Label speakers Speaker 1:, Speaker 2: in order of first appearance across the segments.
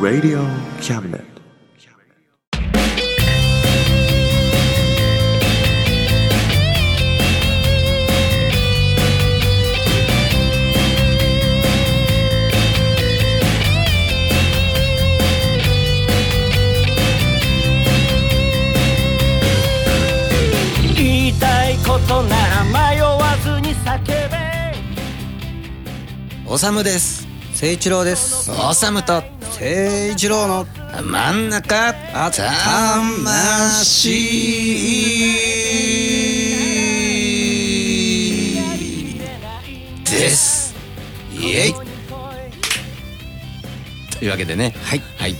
Speaker 1: Radio Cabinet.
Speaker 2: おさむです。
Speaker 3: 誠一郎です。
Speaker 2: おさむと
Speaker 3: 誠一郎の
Speaker 2: 真ん中。魂です。イエイ。というわけでね。
Speaker 3: はい。
Speaker 2: はい。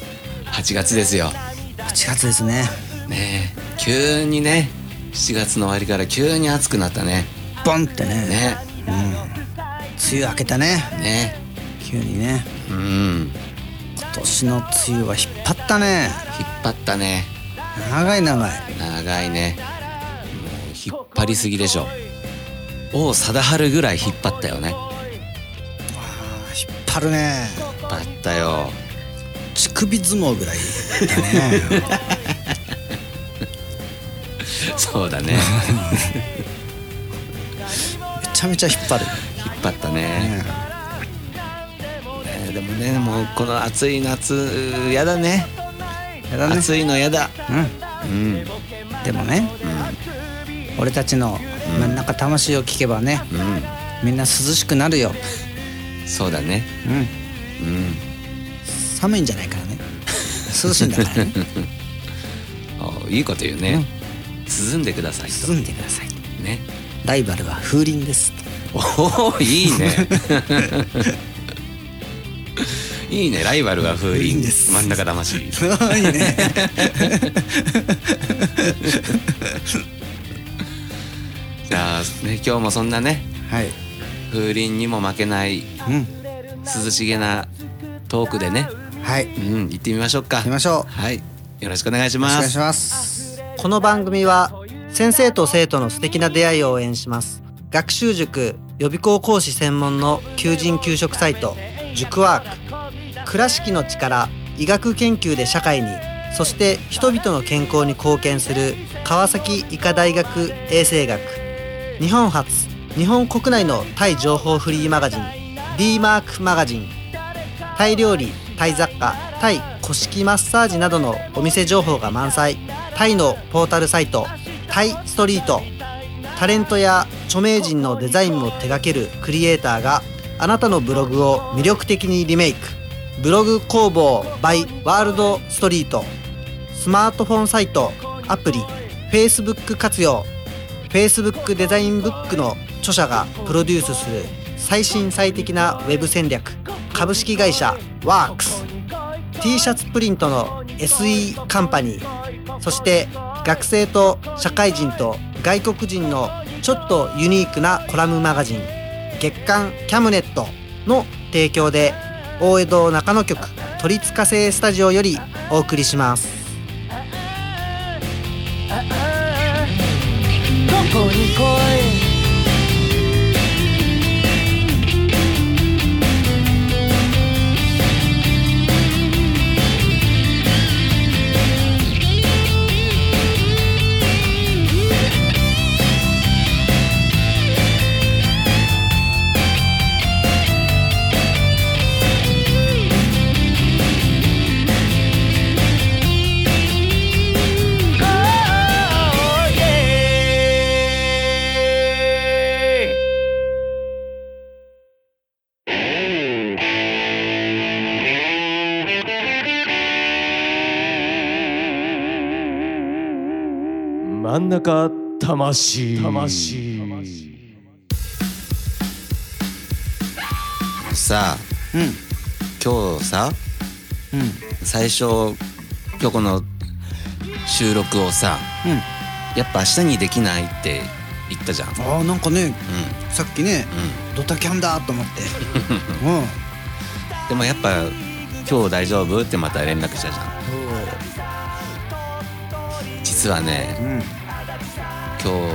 Speaker 2: 8月ですよ。
Speaker 3: 8月ですね。
Speaker 2: ねえ。急にね。7月の終わりから急に暑くなったね。
Speaker 3: ボンってね。
Speaker 2: ね
Speaker 3: 梅雨明けたね。
Speaker 2: ね。
Speaker 3: 急にね。
Speaker 2: うん。
Speaker 3: 今年の梅雨は引っ張ったね。
Speaker 2: 引っ張ったね。
Speaker 3: 長い長い
Speaker 2: 長いね。もう引っ張りすぎでしょ。王貞治ぐらい引っ張ったよね。
Speaker 3: 引っ張るね。
Speaker 2: 引っ張ったよ。
Speaker 3: 乳首相撲ぐらいだね。
Speaker 2: そうだね。
Speaker 3: めちゃめちゃ引っ張る
Speaker 2: 引っ張ったね。
Speaker 3: ね。
Speaker 2: ねでもねもうこの暑い夏やだね。
Speaker 3: やだね。
Speaker 2: 暑いのやだ。
Speaker 3: う
Speaker 2: うん。
Speaker 3: んでもね俺たちの真ん。中魂を聞けばね
Speaker 2: うん。
Speaker 3: みんな涼しくなるよ。
Speaker 2: そうだね。
Speaker 3: うん。
Speaker 2: うん。
Speaker 3: 寒いんじゃないからね。涼しいんだからね。
Speaker 2: あいいこと言うね。涼んでくださいと。
Speaker 3: 涼んでください。
Speaker 2: ね。
Speaker 3: ライバルは風鈴です
Speaker 2: おおいいね。いいねライバルが風鈴
Speaker 3: いいです。
Speaker 2: 真ん中魂。
Speaker 3: いいね。
Speaker 2: じゃあね今日もそんなね
Speaker 3: はい。
Speaker 2: 風鈴にも負けない
Speaker 3: うん。
Speaker 2: 涼しげなトークでね。
Speaker 3: はい。
Speaker 2: うん行ってみましょうか。
Speaker 3: 行きましょう。
Speaker 2: はい。よろしくお願いし
Speaker 3: お
Speaker 2: ます。
Speaker 3: 願いします。
Speaker 4: この番組は先生と生徒の素敵な出会いを応援します学習塾予備校講師専門の求人・給食サイト塾ワーク。倉敷の力医学研究で社会にそして人々の健康に貢献する川崎医科大学衛生学。日本初。日本国内のタイ情報フリーマガジン d マークマガジン。タイ料理タイ雑貨タイ古式マッサージなどのお店情報が満載。タイのポータルサイトタイストリート。タレントや著名人のデザインも手掛けるクリエイターがあなたのブログを魅力的にリメイク。ブログ工房 by ワールドストリートスマートフォンサイトアプリ。Facebook 活用。Facebook デザインブックの著者がプロデュースする最新最適なウェブ戦略。株式会社ワークス。T シャツプリントの SE カンパニー。そして学生と社会人と外国人のちょっとユニークなコラムマガジン月刊キャムネットの提供で大江戸中野局鳥塚製スタジオよりお送りします。
Speaker 5: どこに来い？
Speaker 6: 中魂。魂。
Speaker 2: さあ
Speaker 3: うん。
Speaker 2: 今日さ
Speaker 3: うん。
Speaker 2: 最初今日この収録をさ
Speaker 3: うん。
Speaker 2: やっぱ明日にできないって言ったじゃん。うん
Speaker 3: あーなんかねさっきね
Speaker 2: う
Speaker 3: ドタキャンだと思って。うん。
Speaker 2: んでもやっぱ今日大丈夫？ってまた連絡したじゃん。実はね
Speaker 3: うん
Speaker 2: 今日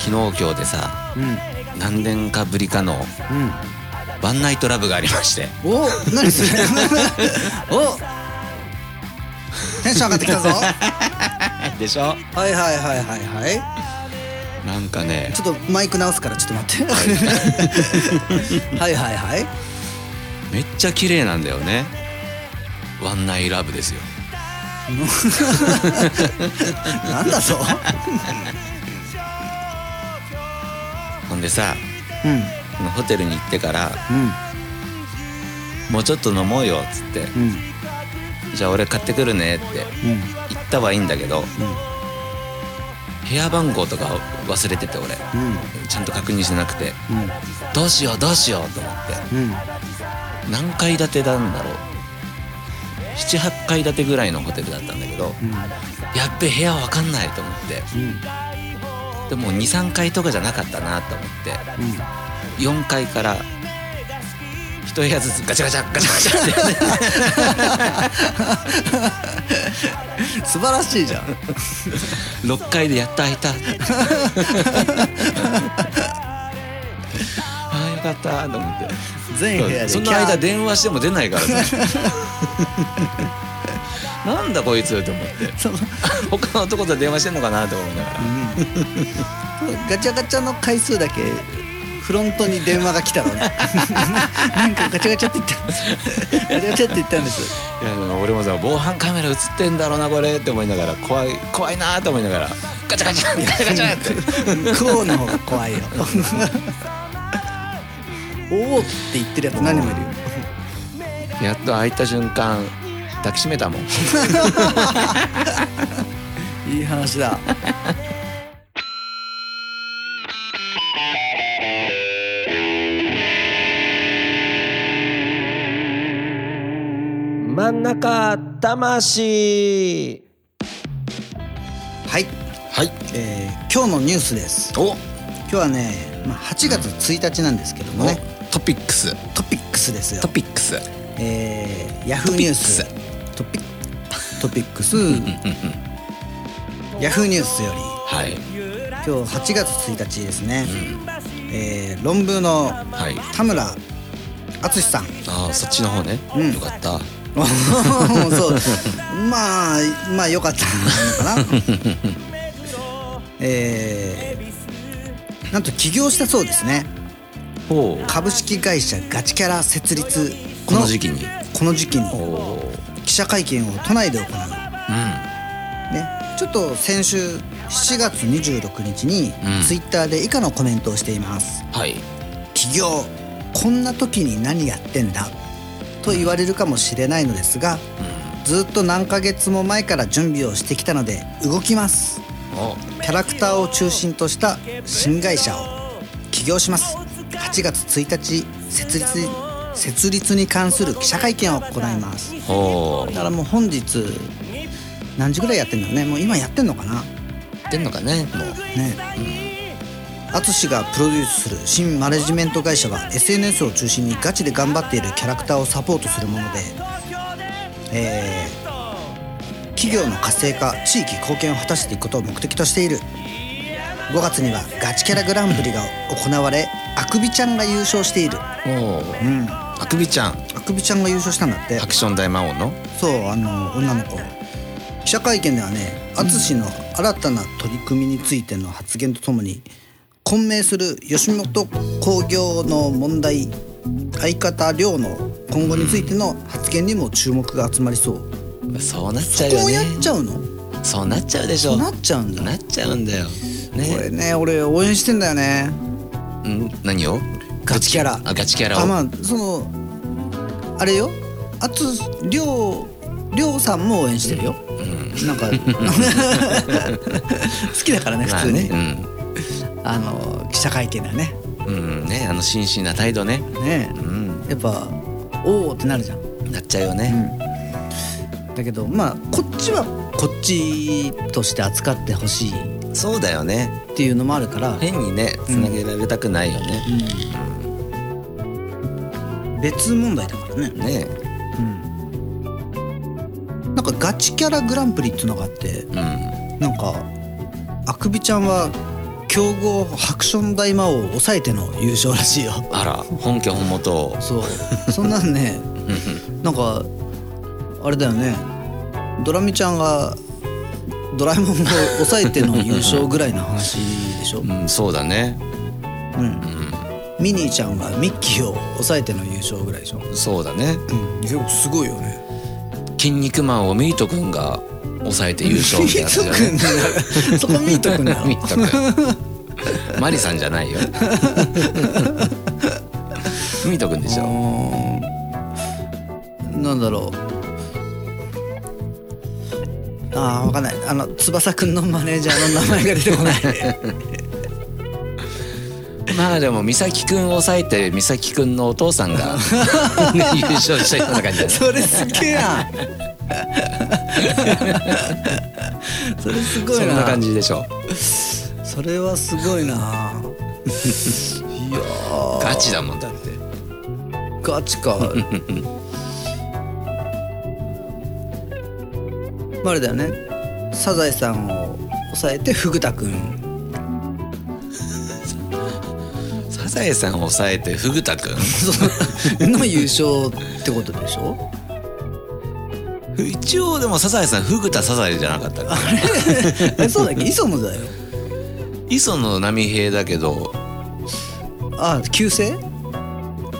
Speaker 2: 昨日今日でさ
Speaker 3: うん。
Speaker 2: 何年かぶりかの
Speaker 3: うん。
Speaker 2: ワンナイトラブがありまして。
Speaker 3: お何それ。お。テンション上がってきたぞ。は
Speaker 2: でしょ？
Speaker 3: いはいはいはいはい。
Speaker 2: なんかね。
Speaker 3: ちょっとマイク直すからちょっと待って。はい。はいはい
Speaker 2: めっちゃ綺麗なんだよね。ワンナイラブですよ。
Speaker 3: なんだぞ。
Speaker 2: ほんでさ
Speaker 3: うん。
Speaker 2: ホテルに行ってから
Speaker 3: うん。
Speaker 2: もうちょっと飲もうよっつって
Speaker 3: うん。
Speaker 2: じゃあ俺買ってくるねって
Speaker 3: うん。
Speaker 2: 言ったはいいんだけど、部屋番号とか忘れてて俺。
Speaker 3: うん。
Speaker 2: ちゃんと確認してなくて
Speaker 3: うん。
Speaker 2: どうしようどうしようと思って
Speaker 3: うん。
Speaker 2: 何階建てなんだろう。78階建てぐらいのホテルだったんだけど、やっべ部屋わかんないと思って
Speaker 3: うん
Speaker 2: でも23階とかじゃなかったなと思って。4階から一部屋ずつガチャガチャガチャガチャって。
Speaker 3: 素晴らしいじゃん。
Speaker 2: 6階でやっと開いた。ああよかったと思って。
Speaker 3: 全部屋で
Speaker 2: その間電話しても出ないからさ。なんだこいつと思って。他の男と電話してんのかなと思いながら
Speaker 3: ガチャガチャの回数だけフロントに電話が来たのね。なんかガチャガチャって言ったガチャガチャって言ったんです。
Speaker 2: いやでも俺もさ防犯カメラ映ってんだろうなこれって思いながら怖い怖いなと思いながらガチャガチャガチャガチャって。
Speaker 3: 向こうの方が怖いよ。おおって言ってるやつ何人もいるよ。
Speaker 2: やっと開いた瞬間抱きしめたもん。
Speaker 3: いい話だ
Speaker 6: 中魂。
Speaker 3: はい、
Speaker 2: はい。
Speaker 3: えー今日のニュースです。
Speaker 2: お。
Speaker 3: 今日はね、まあ、8月1日なんですけどもね、
Speaker 2: トピックス。
Speaker 3: トピックスですよ。
Speaker 2: トピックス。
Speaker 3: えーヤフーニュース。トピトピックス。ヤフーニュースより。
Speaker 2: はい。
Speaker 3: 今日8月1日ですね、えー論文の
Speaker 2: はい。
Speaker 3: 田村敦さん。
Speaker 2: ああそっちの方ね、
Speaker 3: うん。
Speaker 2: よかった
Speaker 3: そう。まあまあ良かったのかな。えーなんと起業したそうですね。株式会社ガチキャラ設立
Speaker 2: この時期に？
Speaker 3: この時期に。記者会見を都内で行う。
Speaker 2: うん。
Speaker 3: ね、ちょっと先週7月26日に
Speaker 2: うん。
Speaker 3: ツイッターで以下のコメントをしています。
Speaker 2: はい「
Speaker 3: 起業。こんな時に何やってんだ」と言われるかもしれないのですがずっと何ヶ月も前から準備をしてきたので動きます。
Speaker 2: お。
Speaker 3: キャラクターを中心とした新会社を起業します。8月1日設立設立に関する記者会見を行います。だからもう本日何時ぐらいやってんだろうね。もう今やってんのかな。
Speaker 2: やってんのかねもう。
Speaker 3: ね淳がプロデュースする新マネジメント会社は SNS を中心にガチで頑張っているキャラクターをサポートするもので、えー企業の活性化地域貢献を果たしていくことを目的としている。5月にはガチキャラグランプリが行われあくびちゃんが優勝している。うん。
Speaker 2: あくびちゃん。
Speaker 3: あくびちゃんが優勝したんだって。
Speaker 2: アクション大魔王の？
Speaker 3: そうあの女の子。記者会見ではね淳の新たな取り組みについての発言とともに混迷する吉本興業の問題相方亮の今後についての発言にも注目が集まりそう。
Speaker 2: そうなっちゃうよね。
Speaker 3: やっちゃうの？
Speaker 2: そうなっちゃうでしょ。
Speaker 3: なっちゃうんだ。
Speaker 2: なっちゃうんだよ。ね。
Speaker 3: これね俺応援してんだよね。
Speaker 2: うん？何を？
Speaker 3: ガチキャラ。
Speaker 2: あガチキャラを。
Speaker 3: あまあそのあれよ。あと亮亮さんも応援してるよ、なんか 好きだからね普通に、
Speaker 2: まあね
Speaker 3: あの記者会見だね。
Speaker 2: うん、うん、ねあの真摯な態度ね。
Speaker 3: ね。
Speaker 2: うん。
Speaker 3: やっぱおおってなるじゃん。
Speaker 2: なっちゃうよね、
Speaker 3: だけどまあこっちはこっちとして扱ってほしい。
Speaker 2: そうだよね。
Speaker 3: っていうのもあるから、
Speaker 2: 変にねつなげられたくないよね、
Speaker 3: 別問題だからね。
Speaker 2: ね。
Speaker 3: なんかガチキャラグランプリっていうのがあって。
Speaker 2: うん。
Speaker 3: なんかあくびちゃんは強豪ハクション大魔王を抑えての優勝らしいよ。
Speaker 2: あら本家本元を。
Speaker 3: そう。そんなんね なんかあれだよね。ドラミちゃんがドラえもんを抑えての優勝ぐらいの話でしょ、
Speaker 2: うんそうだね。
Speaker 3: うん、ミニーちゃんがミッキーを抑えての優勝ぐらいでしょ、
Speaker 2: そうだね。
Speaker 3: うん、すごいよね。
Speaker 2: 筋肉マンをミート君が抑えて優勝みたいな感じだね。
Speaker 3: ミート君そこミート君だよ。
Speaker 2: ミート君マリさんじゃないよ。ミート君でしょ。
Speaker 3: なんだろう。あーわかんない。あの翼くんのマネージャーの名前が出てこない。
Speaker 2: まあでも美咲くんを抑えて美咲くんのお父さんが優勝したような感じだね。
Speaker 3: それすげえな それすごいな。
Speaker 2: そんな感じでしょ
Speaker 3: それはすごいな。いやー。
Speaker 2: ガチだもんだって。
Speaker 3: ガチか。まああれだよね。サザエさんを抑えてフグタくん
Speaker 2: サザエさんを抑えてフグタくん
Speaker 3: の優勝ってことでしょ？
Speaker 2: 一応でもサザエさんフグタサザエじゃなかったっ
Speaker 3: え そうだっけ？磯野だよ。
Speaker 2: け磯野波平だけど。
Speaker 3: あ旧姓？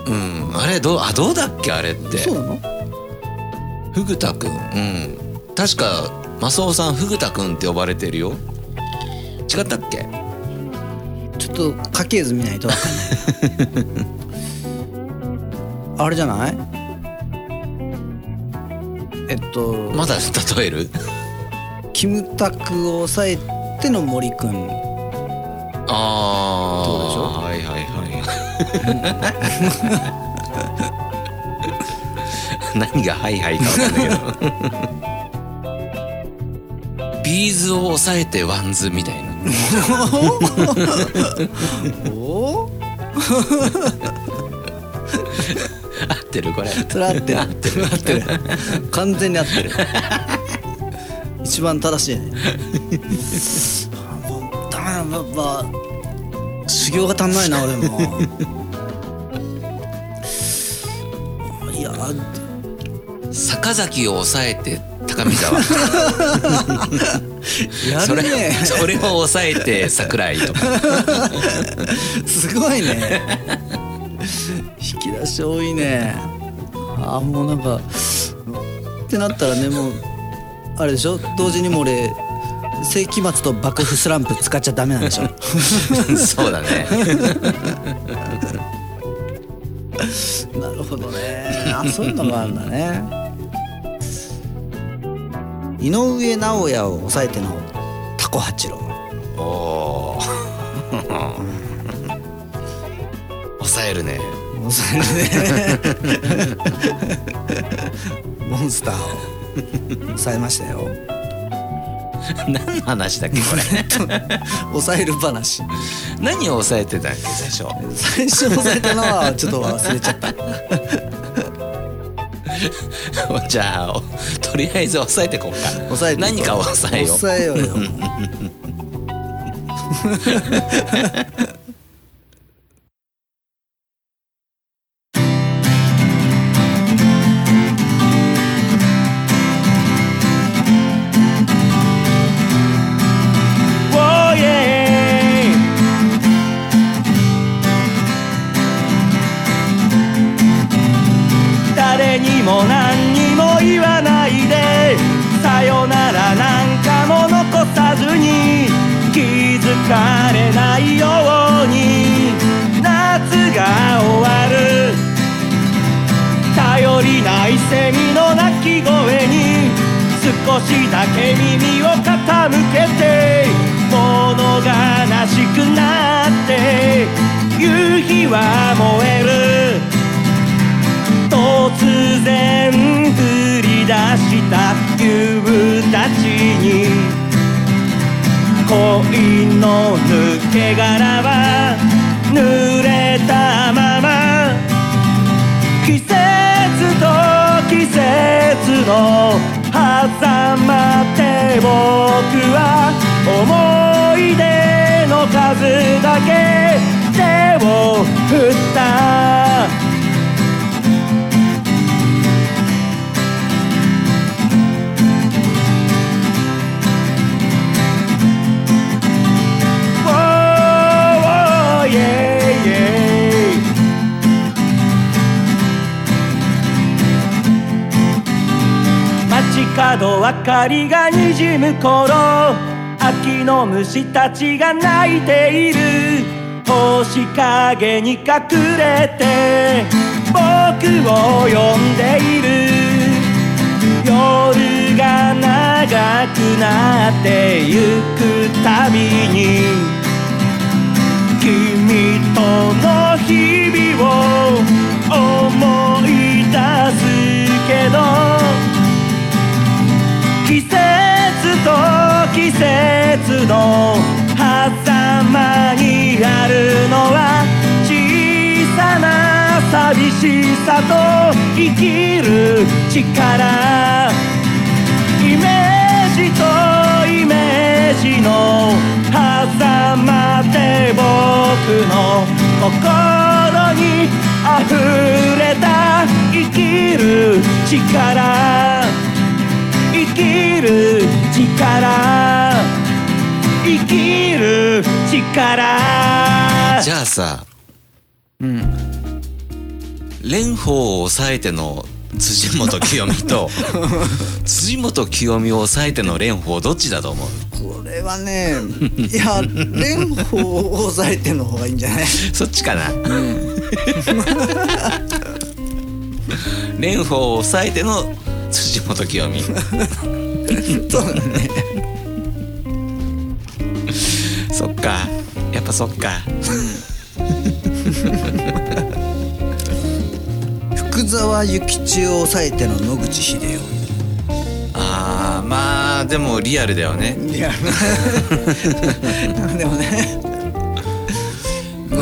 Speaker 2: うん。あれどうあどうだっけ？あれって。
Speaker 3: そうなの？
Speaker 2: フグタくん。うん。確かマスオさんフグタくんって呼ばれてるよ。違ったっけ？
Speaker 3: ちょっと家系図見ないとわかんない。あれじゃない？えっと
Speaker 2: まだ例える？
Speaker 3: キムタクを抑えての森くん。
Speaker 2: ああ
Speaker 3: そうでしょ
Speaker 2: はいはいはい 何がはいはいか分かんないけど。 B'z を抑えて WANDS みたいな。
Speaker 3: おお
Speaker 2: 合 ってるこれ。
Speaker 3: それ合ってる。合ってる合ってる。完全に合ってる。一番正しいね。あもうダメだやっぱ修行が足んないな俺も。いや
Speaker 2: 坂崎を抑えて高見沢。
Speaker 3: や
Speaker 2: それ
Speaker 3: るね
Speaker 2: それを抑えて桜井とか。
Speaker 3: すごいね引き出し多いね。あもうなんかってなったらねもうあれでしょ？同時にも俺世紀末と幕府スランプ使っちゃダメなんでしょ？
Speaker 2: そうだね。
Speaker 3: なるほどね。あそういうのがあるんだね。井上尚弥を抑えてのタコ八郎。
Speaker 2: おお 抑えるね
Speaker 3: 抑えるねモンスターを抑えましたよ。
Speaker 2: 何の話だっけこれ。
Speaker 3: 抑える話。
Speaker 2: 何を抑えてたっけ最初
Speaker 3: 最初抑えたのはちょっと忘れちゃった。
Speaker 2: じゃあとりあえず抑えてこうか。
Speaker 3: 抑えて
Speaker 2: 何かを抑えよう。
Speaker 3: 抑えようよ
Speaker 5: 少しだけ耳を傾けて物悲しくなって夕日は燃える。突然降り出した夕たちに恋の抜け殻は濡れたまま季節と季節のざまって僕は思い出の数だけ手を振った「角明かりがにじむ頃秋の虫たちが鳴いている。星影に隠れて僕を呼んでいる。夜が長くなってゆくたびに君との日々を思い出すけど季節と季節の狭間にあるのは小さな寂しさと生きる力。イメージとイメージの狭間で僕の心に溢れた生きる力。る力
Speaker 2: じゃあさうん。蓮舫を抑えての辻元清美と 辻元清美を抑えての蓮舫どっちだと思う？
Speaker 3: これはねいや蓮舫を抑えての方がいいんじゃない？
Speaker 2: そっちかな、蓮舫を抑えての辻元清美。
Speaker 3: そうだね。
Speaker 2: そっか。やっぱそっか。
Speaker 3: 福沢諭吉を抑えての野口英世。
Speaker 2: あーまあでもリアルだよね。
Speaker 3: いやでもね。
Speaker 2: う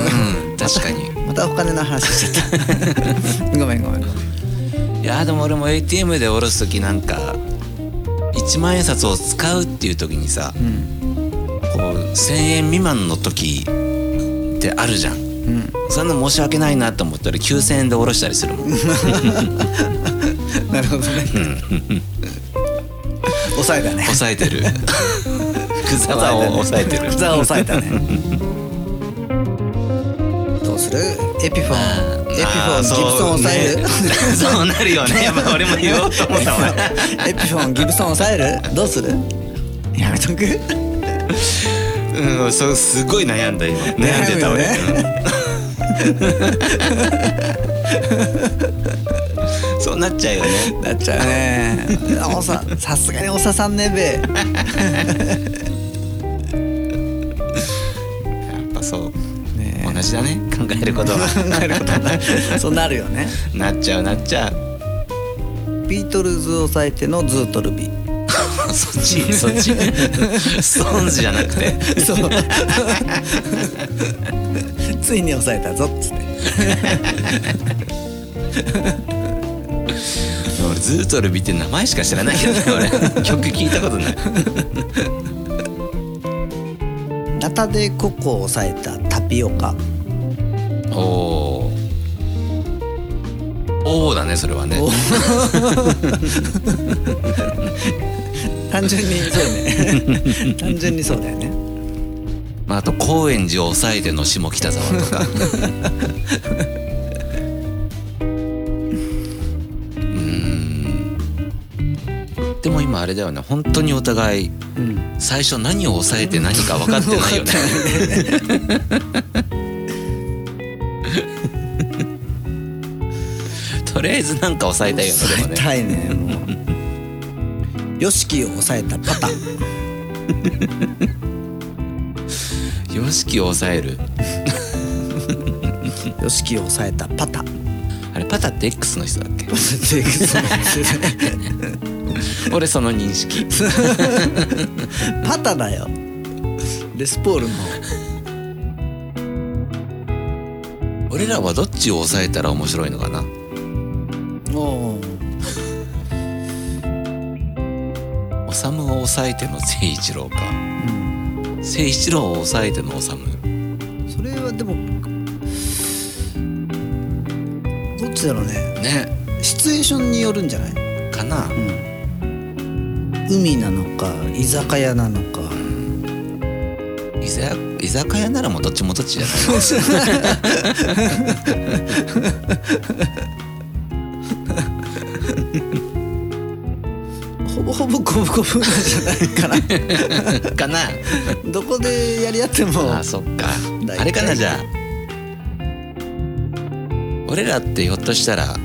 Speaker 2: ん確かに。
Speaker 3: またお金の話しちゃった。ごめんごめん。ごめん
Speaker 2: いやでも俺も ATM で下ろす時なんか1万円札を使うっていう時にさ、こう1,000円未満の時ってあるじゃん、そんな申し訳ないなと思ったら9,000円で下ろしたりするもん。
Speaker 3: なるほどね。抑えたね。
Speaker 2: 抑えてる。福沢を抑えてる。
Speaker 3: 福沢を抑えたね。どうする？エピフォン。エピフォンギブソン抑える、
Speaker 2: ね そうなるよね。やっぱ俺も言おうと思ったもん。
Speaker 3: エピフォンギブソン抑える？どうする？やめとく
Speaker 2: うんそうすごい悩んだ今。悩んでた俺、うん そうなっちゃうよね。
Speaker 3: なっちゃうね。おささすがにおささんねべ。
Speaker 2: やっぱそう、同じだね。考えることは。
Speaker 3: なるほどなそうなるよね。
Speaker 2: なっちゃうなっちゃう。
Speaker 3: ビートルズを抑えてのズートルビ
Speaker 2: そっち。そっち。ストーンズじゃなくて。
Speaker 3: そう。ついに抑えたぞ。っつって
Speaker 2: 俺ズートルビって名前しか知らないけどね俺。曲聞いたことない。
Speaker 3: ナタデココを抑えたタピオカ。
Speaker 2: おおおおだねそれはね
Speaker 3: 単純にそうね。単純にそうだよね。
Speaker 2: まあ、あと高円寺を抑えての下北沢とか。うーん。でも今あれだよね。本当にお互い最初何を抑えて何か分かってないよね。とりあえずなんか抑えたいよねでもね。
Speaker 3: たいねもうヨシキを抑えたパタ
Speaker 2: よしきを抑える？
Speaker 3: ヨシキを抑えたパタ
Speaker 2: あれパタって X の人だっけ？俺その認識。
Speaker 3: パタだよ。レスポールの
Speaker 2: 俺らはどっちを抑えたら面白いのかな？抑えての誠一郎か。誠一郎を抑えての治
Speaker 3: それはでもどっちだろうね。
Speaker 2: ね。
Speaker 3: シチュエーションによるんじゃない？
Speaker 2: かな、
Speaker 3: 海なのか居酒屋なのか。
Speaker 2: 居酒居酒屋ならもうどっちもどっちじゃない？
Speaker 3: ほぼほぼ五分五分なんじゃないかな。
Speaker 2: かな。
Speaker 3: どこでやり合っても。
Speaker 2: あそっか。あれかなじゃあ。俺らってひょっとしたら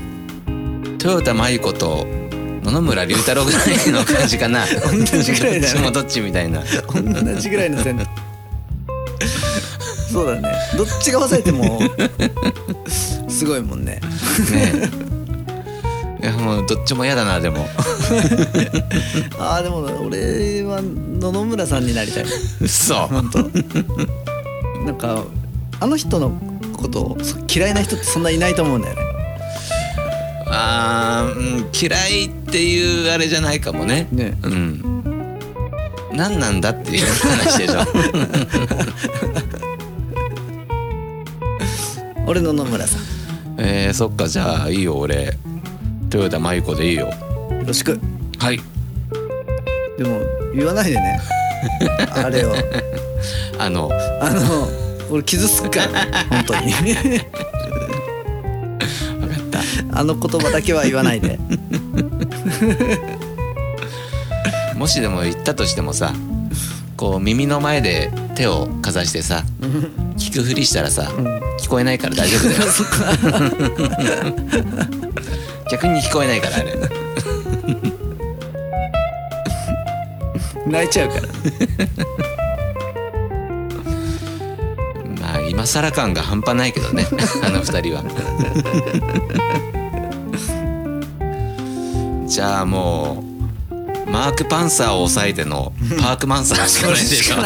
Speaker 2: 豊田真由子と野々村龍太郎ぐらいの感じかな。
Speaker 3: 同じぐらいだよね。
Speaker 2: どっちもどっちみたいな。
Speaker 3: 同じぐらいの線。そうだね。どっちが抑えてもすごいもんね。
Speaker 2: ね。いやもうどっちも嫌だなでも。
Speaker 3: ああでも俺は野々村さんになりたい。
Speaker 2: 嘘。
Speaker 3: 本当。なんかあの人のことを嫌いな人ってそんないないと思うんだよね。
Speaker 2: あー、うん、嫌いっていうあれじゃないかもね。
Speaker 3: ね。
Speaker 2: うん。何なんだっていう話でしょ。
Speaker 3: 俺野々村さん。
Speaker 2: えー、そっかじゃあいいよ俺豊田真由子でいいよ。
Speaker 3: よろしく。
Speaker 2: はい。
Speaker 3: でも言わないでね。あれを。
Speaker 2: あの。
Speaker 3: あの俺傷つくから本当に。
Speaker 2: 分かった。
Speaker 3: あの言葉だけは言わないで。
Speaker 2: もしでも言ったとしてもさこう耳の前で手をかざしてさ聞くふりしたらさ、聞こえないから大丈夫だよ 逆に聞こえないからあれ。
Speaker 3: 泣いちゃうから。
Speaker 2: まあ今更感が半端ないけどね あの二人は。じゃあもうマーク・パンサーを抑えてのパーク・マンサーしかないでしょ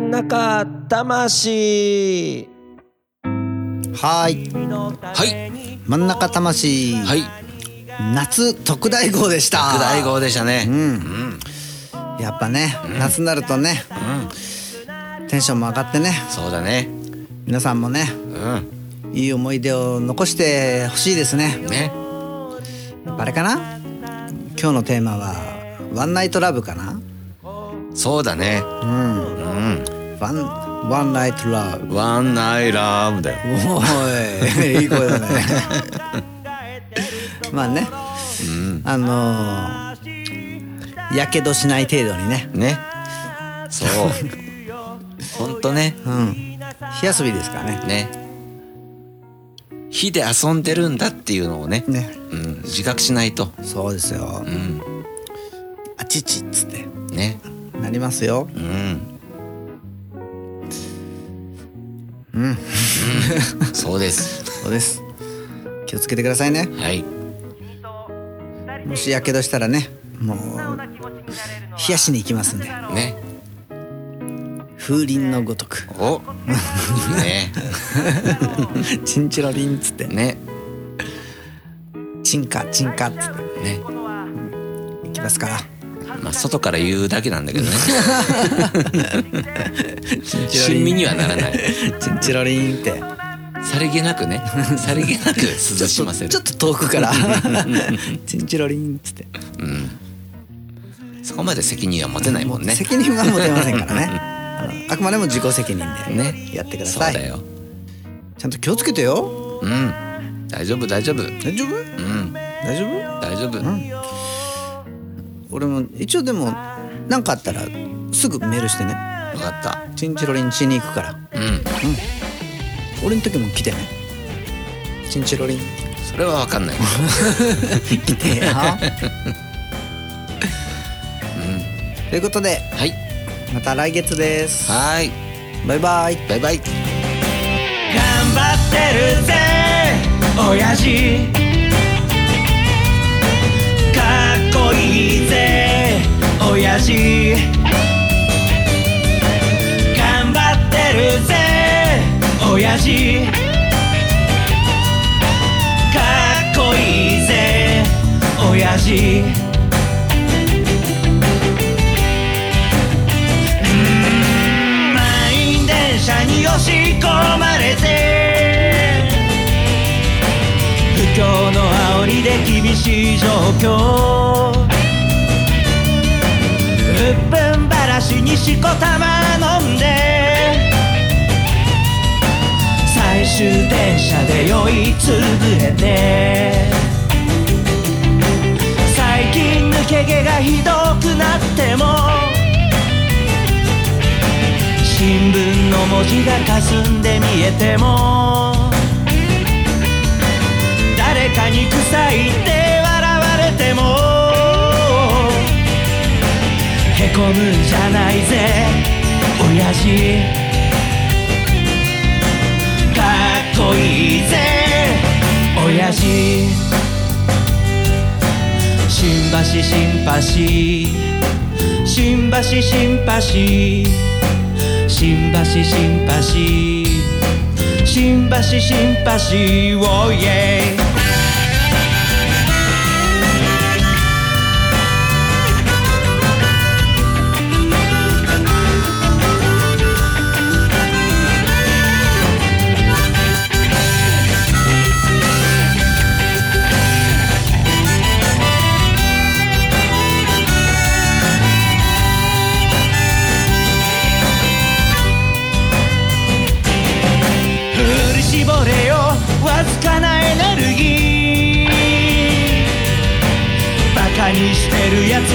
Speaker 3: しかないねもう
Speaker 6: 真ん中魂。
Speaker 3: はーい。
Speaker 2: はい。
Speaker 3: 真ん中魂、
Speaker 2: はい。
Speaker 3: 夏特大号でした。
Speaker 2: 特大号でしたね。
Speaker 3: うん、やっぱね、夏になるとね、テンションも上がってね。
Speaker 2: そうだね。
Speaker 3: 皆さんもね
Speaker 2: う
Speaker 3: いい思い出を残してほしいですね。
Speaker 2: んね。
Speaker 3: あれかな？今日のテーマはワンナイトラブかな？
Speaker 2: そうだね。
Speaker 3: うん
Speaker 2: うん
Speaker 3: ワンワンナイトラブ
Speaker 2: ワンナイラブだよ。
Speaker 3: おいいい声だね。まあね。
Speaker 2: うん
Speaker 3: あのー、やけどしない程度にね。
Speaker 2: ね。そう。ほんとね。
Speaker 3: うん。火遊びですからね。
Speaker 2: ね。火で遊んでるんだっていうのをね、
Speaker 3: ね。
Speaker 2: うん、自覚しないと。
Speaker 3: そうですよ。
Speaker 2: うん。
Speaker 3: あちちっつって。
Speaker 2: ね。
Speaker 3: なりますよ。
Speaker 2: うん
Speaker 3: うん。
Speaker 2: そうです。
Speaker 3: そうです。気をつけてくださいね。
Speaker 2: はい。
Speaker 3: もしやけどしたらねもう冷やしに行きますんで。
Speaker 2: ね。
Speaker 3: 風鈴のごとく。
Speaker 2: お。ね。
Speaker 3: チンチロリンっつって。
Speaker 2: ね。
Speaker 3: チンカチンカっつって。
Speaker 2: ね。
Speaker 3: 行きますか。ら
Speaker 2: まあ外から言うだけなんだけどね。親身にはならない。
Speaker 3: チンチロリンって。
Speaker 2: さりげなくね。さりげなく涼しませる。
Speaker 3: ちょっと遠くから。チンチロリンっつって。
Speaker 2: うん。そこまで責任は持てないもんね。
Speaker 3: 責任は持てませんからね。あくまでも自己責任で
Speaker 2: ね。
Speaker 3: やってください、
Speaker 2: そうだよ。
Speaker 3: ちゃんと気をつけてよ。
Speaker 2: うん。大丈夫大丈夫。
Speaker 3: 大丈夫？
Speaker 2: うん。
Speaker 3: 大丈夫？
Speaker 2: 大丈夫、
Speaker 3: ん俺も一応でも何かあったらすぐメールしてね。
Speaker 2: 分かった。
Speaker 3: チンチロリンしに行くから。
Speaker 2: うん。
Speaker 3: 俺の時も来てね。チンチロリン。
Speaker 2: それは分かんない。
Speaker 3: 来てよ。ということで
Speaker 2: はい。
Speaker 3: また来月です。
Speaker 2: はーい。
Speaker 3: バイバイ。
Speaker 2: バイバイ。
Speaker 5: 頑張ってるぜ親父いぜ親父頑張ってるぜ親父かっこいいぜ親父に押し込まれて。不況の煽りで厳しい状況。うっぷんばらしにしこたま飲んで。最終電車で酔いつぶれて。最近抜け毛がひどくなっても。新聞の文字が霞んで見えても。誰かに臭いって笑われても。へこむんじゃないぜ。親父。かっこいいぜ。親父。新橋新橋。新橋新橋。新橋新橋。新橋新橋。おいえ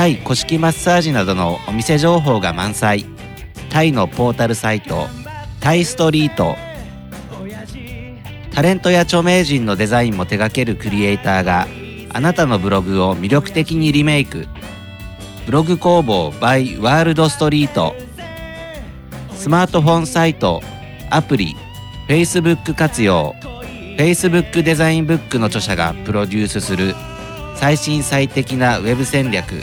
Speaker 7: タイ古式マッサージなどのお店情報が満載。タイのポータルサイトタイストリート。タレントや著名人のデザインも手掛けるクリエイターがあなたのブログを魅力的にリメイク。ブログ工房 by ワールドストリート。スマートフォンサイトアプリ Facebook 活用。Facebook デザインブックの著者がプロデュースする最新最適なウェブ戦略。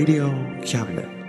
Speaker 1: Radio Cabinet.